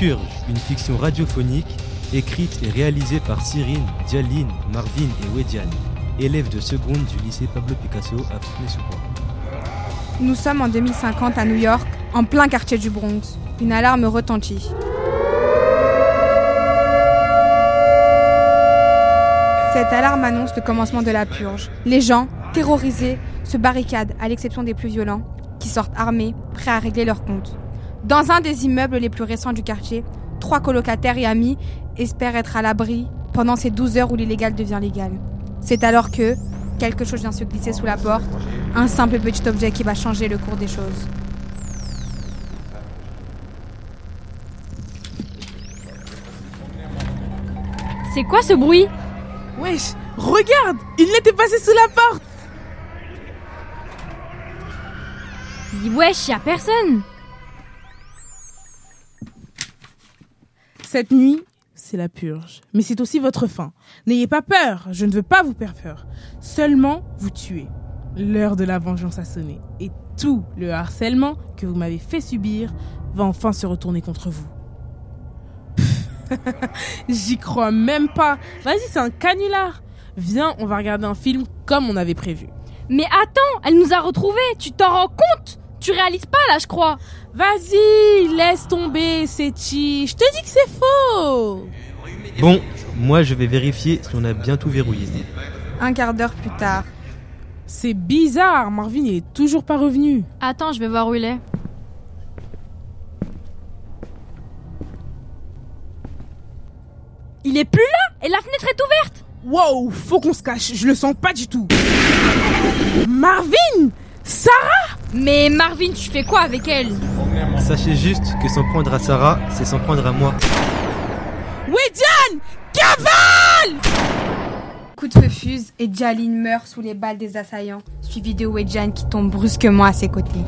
Purge, une fiction radiophonique écrite et réalisée par Cyrine, Dialine, Marvin et Wedjan, élèves de seconde du lycée Pablo Picasso à Fontenay-sous-Bois. Nous sommes en 2050 à New York, en plein quartier du Bronx. Une alarme retentit. Cette alarme annonce le commencement de la purge. Les gens, terrorisés, se barricadent, à l'exception des plus violents, qui sortent armés, prêts à régler leurs comptes. Dans un des immeubles les plus récents du quartier, trois colocataires et amis espèrent être à l'abri pendant ces 12 heures où l'illégal devient légal. C'est alors que quelque chose vient se glisser sous la porte, un simple petit objet qui va changer le cours des choses. C'est quoi ce bruit? Wesh, regarde Il était passé sous la porte Wesh, y a personne Cette nuit, c'est la purge. Mais c'est aussi votre fin. N'ayez pas peur, je ne veux pas vous faire peur. Seulement vous tuer. L'heure de la vengeance a sonné. Et tout le harcèlement que vous m'avez fait subir va enfin se retourner contre vous. J'y crois même pas. Vas-y, c'est un canular. Viens, on va regarder un film comme on avait prévu. Mais attends, elle nous a retrouvés, tu t'en rends compte? Tu réalises pas là, je crois. Vas-y, laisse tomber, c'est chi. Je te dis que c'est faux. Bon, moi je vais vérifier si on a bien tout verrouillé. Un quart d'heure plus tard, C'est bizarre, Marvin il est toujours pas revenu. Attends, je vais voir où il est. Il est plus là Et la fenêtre est ouverte Wow, faut qu'on se cache, je le sens pas du tout. Marvin Sarah Mais Marvin, tu fais quoi avec elle Sachez juste que s'en prendre à Sarah, c'est s'en prendre à moi. Wedjan Cavale coup de feu fuse et Jaline meurt sous les balles des assaillants, suivi de Wejan qui tombe brusquement à ses côtés.